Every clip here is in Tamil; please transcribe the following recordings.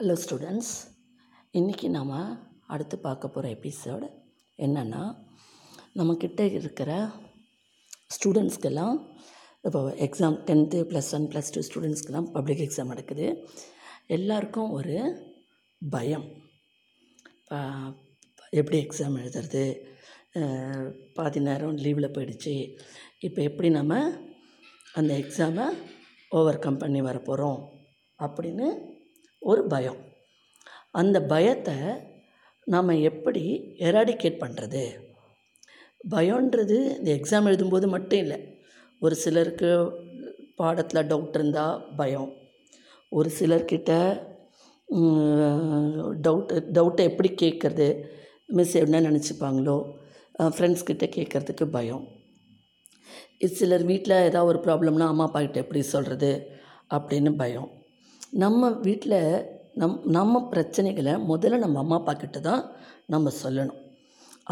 ஹலோ ஸ்டூடெண்ட்ஸ் இன்றைக்கி நாம் அடுத்து பார்க்க போகிற எபிசோடு என்னென்னா நம்மக்கிட்ட இருக்கிற ஸ்டூடெண்ட்ஸ்க்கெல்லாம் இப்போ exam tenth plus one plus two ஸ்டூடெண்ட்ஸ்க்கெல்லாம் public exam நடக்குது. எல்லாருக்கும் ஒரு பயம். எப்படி எக்ஸாம் எழுதுறது? பாதி நேரம் லீவில் போயிடுச்சு. இப்போ எப்படி நம்ம அந்த எக்ஸாமை ஓவர் கம் பண்ணி வர போகிறோம் அப்படின்னு ஒரு பயம். அந்த பயத்தை நாம் எப்படி எராடிகேட் பண்ணுறது பயன்றது இந்த எக்ஸாம் எழுதும்போது மட்டும் இல்லை. ஒரு சிலருக்கு பாடத்தில் டவுட் இருந்தால் பயம். ஒரு சிலர்கிட்ட டவுட் டவுட்டை எப்படி கேட்குறது? மிஸ் என்ன நினச்சிப்பாங்களோ ஃப்ரெண்ட்ஸ்கிட்ட கேட்குறதுக்கு பயம். இது சிலர் வீட்டில் ஏதாவது ஒரு ப்ராப்ளம்னா அம்மா அப்பா கிட்ட எப்படி சொல்கிறது அப்படின்னு பயம். நம்ம வீட்டில் நம் நம்ம பிரச்சனைகளை முதல்ல நம்ம அம்மா அப்பா கிட்ட தான் நம்ம சொல்லணும்.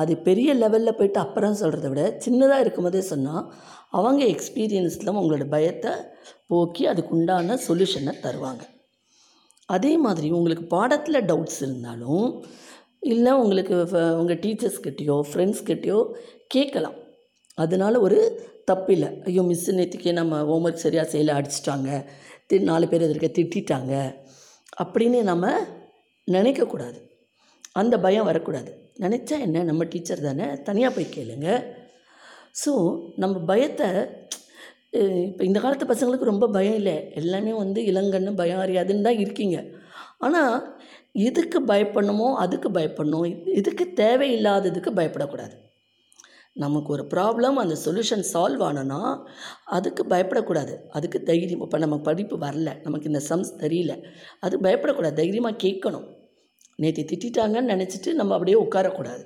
அது பெரிய லெவலில் போயிட்டு அப்புறம் சொல்கிறத விட சின்னதாக இருக்கும்போதே சொன்னால் அவங்க எக்ஸ்பீரியன்ஸில் உங்களோட பயத்தை போக்கி அதுக்கு உண்டான சொல்யூஷனை தருவாங்க. அதே மாதிரி உங்களுக்கு பாடத்தில் டவுட்ஸ் இருந்தாலும் இல்லை உங்களுக்கு உங்கள் டீச்சர்ஸ்கிட்டயோ ஃப்ரெண்ட்ஸ்கிட்டேயோ கேட்கலாம். அதனால ஒரு தப்பில்லை. ஐயோ மிஸ் நேற்றுக்கே நம்ம ஹோம்ஒர்க் சரியாக செய்யலை அடிச்சிட்டாங்க. தி நாலு பேர் எதிர்க்க திட்டிட்டாங்க அப்படின்னு நம்ம நினைக்கக்கூடாது. அந்த பயம் வரக்கூடாது. நினச்சா என்ன? நம்ம டீச்சர் தானே? தனியாக போய் கேளுங்க. ஸோ நம்ம பயத்தை இப்போ இந்த காலத்து பசங்களுக்கு ரொம்ப பயம் இல்லை. எல்லாமே வந்து இளங்கண்ணு பயம் அறியாதுன்னு தான் இருக்கீங்க. ஆனால் எதுக்கு பயப்படணுமோ அதுக்கு பயப்படணும். இதுக்கு தேவையில்லாததுக்கு பயப்படக்கூடாது. நமக்கு ஒரு ப்ராப்ளம் அந்த சொல்யூஷன் சால்வ் ஆனோன்னா அதுக்கு பயப்படக்கூடாது. அதுக்கு தைரியம். இப்போ நம்ம படிப்பு வரல. நமக்கு இந்த சம்ஸ் தெரியல. அது பயப்படக்கூடாது. தைரியமாக கேட்கணும். நேற்று திட்டிட்டாங்கன்னு நினச்சிட்டு நம்ம அப்படியே உட்காரக்கூடாது.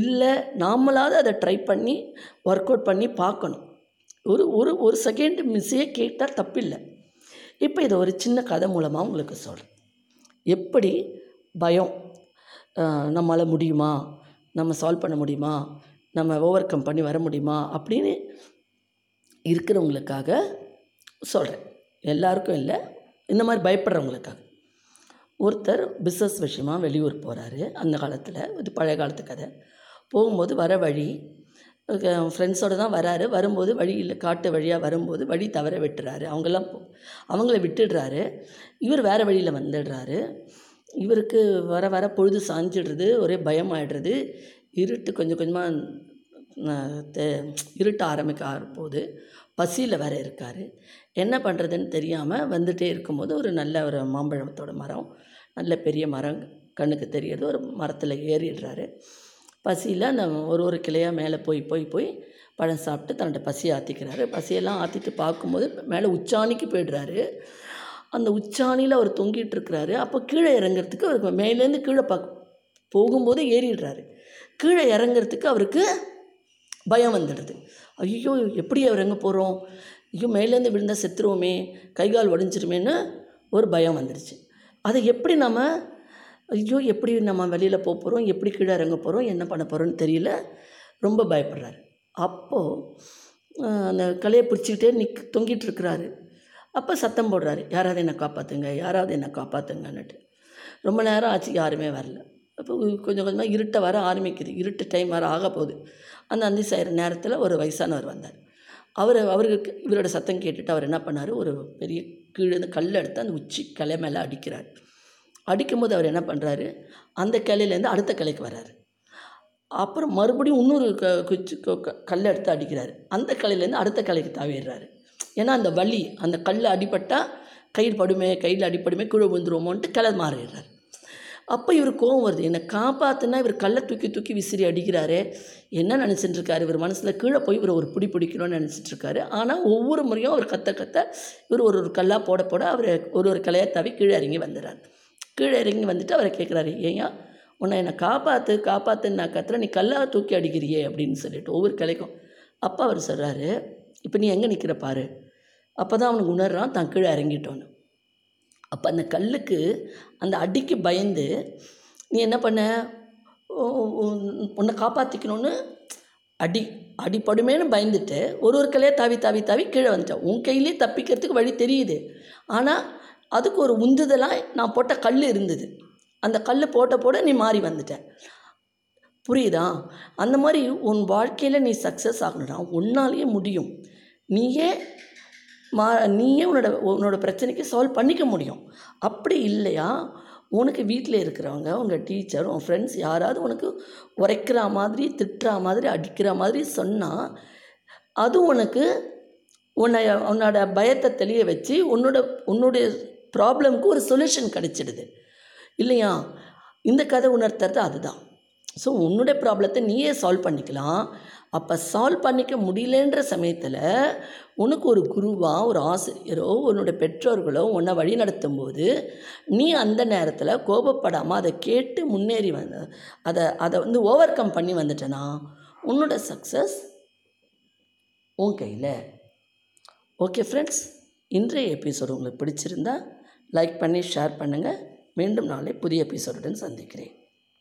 இல்லை நாமளாவது அதை ட்ரை பண்ணி ஒர்க் அவுட் பண்ணி பார்க்கணும். ஒரு ஒரு ஒரு செகண்ட் மிஸ்ஸே கேட்டால் தப்பில்லை. இப்போ இதை ஒரு சின்ன கதை மூலமாக உங்களுக்கு சொல்கிறேன் எப்படி பயம் நம்மளால் முடியுமா? நம்ம சால்வ் பண்ண முடியுமா? நம்ம ஓவர் கம் பண்ணி வர முடியுமா அப்படின்னு இருக்கிறவங்களுக்காக சொல்கிறேன் எல்லாருக்கும் இல்லை இந்த மாதிரி பயப்படுறவங்களுக்காக. ஒருத்தர் பிஸ்னஸ் விஷயமா வெளியூர் போகிறாரு அந்த காலத்தில் இது பழைய காலத்து கதை. போகும்போது வர வழி ஃப்ரெண்ட்ஸோடு தான் வராரு. வரும்போது வழியில் காட்டு வழியாக வரும்போது வழி தவற விட்டுறாரு. அவங்கெல்லாம் போ- அவங்கள விட்டுடுறாரு. இவர் வேறு வழியில் வந்துடுறாரு. இவருக்கு வர வர பொழுது சாஞ்சிடுறது ஒரே பயமாயிடுறது இருட்டு கொஞ்சம் கொஞ்சமாக இருட்ட ஆரம்பிக்க போது பசியில் வேறு இருக்கார். என்ன பண்ணுறதுன்னு தெரியாமல் வந்துகிட்டே இருக்கும்போது ஒரு நல்ல ஒரு மாம்பழத்தோட மரம் நல்ல பெரிய மரம் கண்ணுக்கு தெரியுது. ஒரு மரத்தில் ஏறிடுறாரு. பசியில் அந்த ஒரு ஒரு கிளையாக மேலே போய் போய் போய் பழம் சாப்பிட்டு தன்னோட பசியை ஆற்றிக்கிறாரு பசியெல்லாம் ஆற்றிட்டு பார்க்கும்போது மேலே உச்சாணிக்கு போயிடுறாரு. அந்த உச்சாணியில் அவர் தொங்கிட்டு இருக்கிறாரு. அப்போ கீழே இறங்குறதுக்கு அவருக்கு மேலேருந்து கீழே பார்க்க போகும்போது ஏறிடுறாரு. கீழே இறங்குறதுக்கு அவருக்கு பயம் வந்துடுது. ஐயோ எப்படி இறங்க போகிறோம் ஐயோ மேலேருந்து விழுந்தால் செத்துருவோமே கை கால் உடஞ்சிருமேன்னு ஒரு பயம் வந்துடுச்சு அதை எப்படி நம்ம ஐயோ எப்படி நம்ம வெளியில் போக போகிறோம் எப்படி கீழே இறங்க போகிறோம் என்ன பண்ண போகிறோன்னு தெரியல. ரொம்ப பயப்படுறாரு. அப்போது அந்த கலையை பிடிச்சிக்கிட்டே நிக் தொங்கிட்டு இருக்கிறாரு. அப்போ சத்தம் போடுறாரு. யாராவது என்னை காப்பாற்றுங்க யாராவது என்னை காப்பாற்றுங்கன்னுட்டு ரொம்ப நேரம் ஆச்சு யாருமே வரல. அப்போ கொஞ்சம் கொஞ்சமாக இருட்ட வர ஆரம்பிக்குது. இருட்டு டைம் வர ஆக போகுது. அந்த அந்தி செய்கிற நேரத்தில் ஒரு வயசானவர் வந்தார். அவர் அவருக்கு இவரோட சத்தம் கேட்டுட்டு அவர் என்ன பண்ணார்? ஒரு பெரிய கீழே இருந்து கல் எடுத்து அந்த உச்சி கலை மேலே அடிக்கிறார். அடிக்கும்போது அவர் என்ன பண்ணுறாரு அந்த கிளையிலேருந்து அடுத்த கலைக்கு வர்றாரு. அப்புறம் மறுபடியும் இன்னொரு க குச்சி க- கல் எடுத்து அடிக்கிறாரு. அந்த கலையிலேருந்து அடுத்த கலைக்கு தாவிடுறாரு. ஏன்னா அந்த வலி அந்த கல் அடிபட்டால் கயிறு படுமே கையில் அடிப்படுமே கீழே விழுந்துருவோமோன்ட்டு கிளை மாறிடுறாரு. அப்போ இவர் கோவம் வருது. என்னை காப்பாற்றுனா இவர் கல்லை தூக்கி தூக்கி விசிறி அடிக்கிறாரு. என்ன நினச்சிட்டு இருக்காரு இவர் மனசில் கீழே போய் இவர் ஒரு பிடி பிடிக்கணும்னு நினச்சிட்டு இருக்காரு ஆனால் ஒவ்வொரு முறையும் அவர் கத்த கத்த இவர் ஒரு ஒரு கல்லாக போட போட அவர் ஒரு ஒரு கலையை தவி கீழே இறங்கி வந்துடுறாரு கீழே இறங்கி வந்துட்டு அவரை கேட்குறாரு ஏயா உன்னை என்னை காப்பாற்று காப்பாற்றுன்னு நான் கத்துற நீ கல்லாக தூக்கி அடிக்கிறியே அப்படின்னு சொல்லிட்டு ஒவ்வொரு கலைக்கும் அப்போ அவர் சொல்கிறாரு இப்போ நீ எங்கே நிற்கிற பாரு? அப்போ தான் அவனுக்கு உணர்றான் தான் கீழே இறங்கிட்டோன்னு. அப்போ அந்த கல்லுக்கு அந்த அடிக்கு பயந்து நீ என்ன பண்ண? உன்னை காப்பாற்றிக்கணும்னு அடி அடிப்படுமேன்னு பயந்துட்டு ஒரு ஒரு கலையாக தாவி தாவி தாவி கீழே வந்துட்டேன். உன் கையிலே தப்பிக்கிறதுக்கு வழி தெரியுது. ஆனால் அதுக்கு ஒரு உந்துதலாக நான் போட்ட கல் இருந்தது. அந்த கல் போட்ட போட நீ மாறி வந்துட்ட. புரியுதா? அந்த மாதிரி உன் வாழ்க்கையில் நீ சக்ஸஸ் ஆகணும்னா உன்னாலேயே முடியும். நீயே மா நீயே உன்னோட உன்னோட பிரச்சனைக்கு சால்வ் பண்ணிக்க முடியும். அப்படி இல்லையா? உனக்கு வீட்டில் இருக்கிறவங்க உங்கள் டீச்சர் உன் ஃப்ரெண்ட்ஸ் யாராவது உனக்கு உரைக்கிற மாதிரி திட்டுற மாதிரி அடிக்கிற மாதிரி சொன்னால் அது உனக்கு உன்னை உன்னோட பயத்தை தெளிய வச்சு உன்னோட உன்னுடைய ப்ராப்ளம்க்கு ஒரு சொல்யூஷன் கிடச்சிடுது. இல்லையா? இந்த கதை உணர்த்துறது அதுதான். ஸோ உன்னுடைய ப்ராப்ளத்தை நீயே சால்வ் பண்ணிக்கலாம். அப்போ சால்வ் பண்ணிக்க முடியலன்ற சமயத்தில் உனக்கு ஒரு குருவாக ஒரு ஆசிரியரோ உன்னுடைய பெற்றோர்களோ உன்னை வழி நடத்தும்போது நீ அந்த நேரத்தில் கோபப்படாமல் அதை கேட்டு முன்னேறி வந்த அதை அதை வந்து ஓவர் கம் பண்ணி வந்துட்டேன்னா உன்னோட சக்ஸஸ் உன் கையில். ஓகே ஃப்ரெண்ட்ஸ் இன்றைய எபிசோடு உங்களுக்கு பிடிச்சிருந்தா லைக் பண்ணி ஷேர் பண்ணுங்கள் மீண்டும் நாளை புதிய எபிசோடுடன் சந்திக்கிறேன்.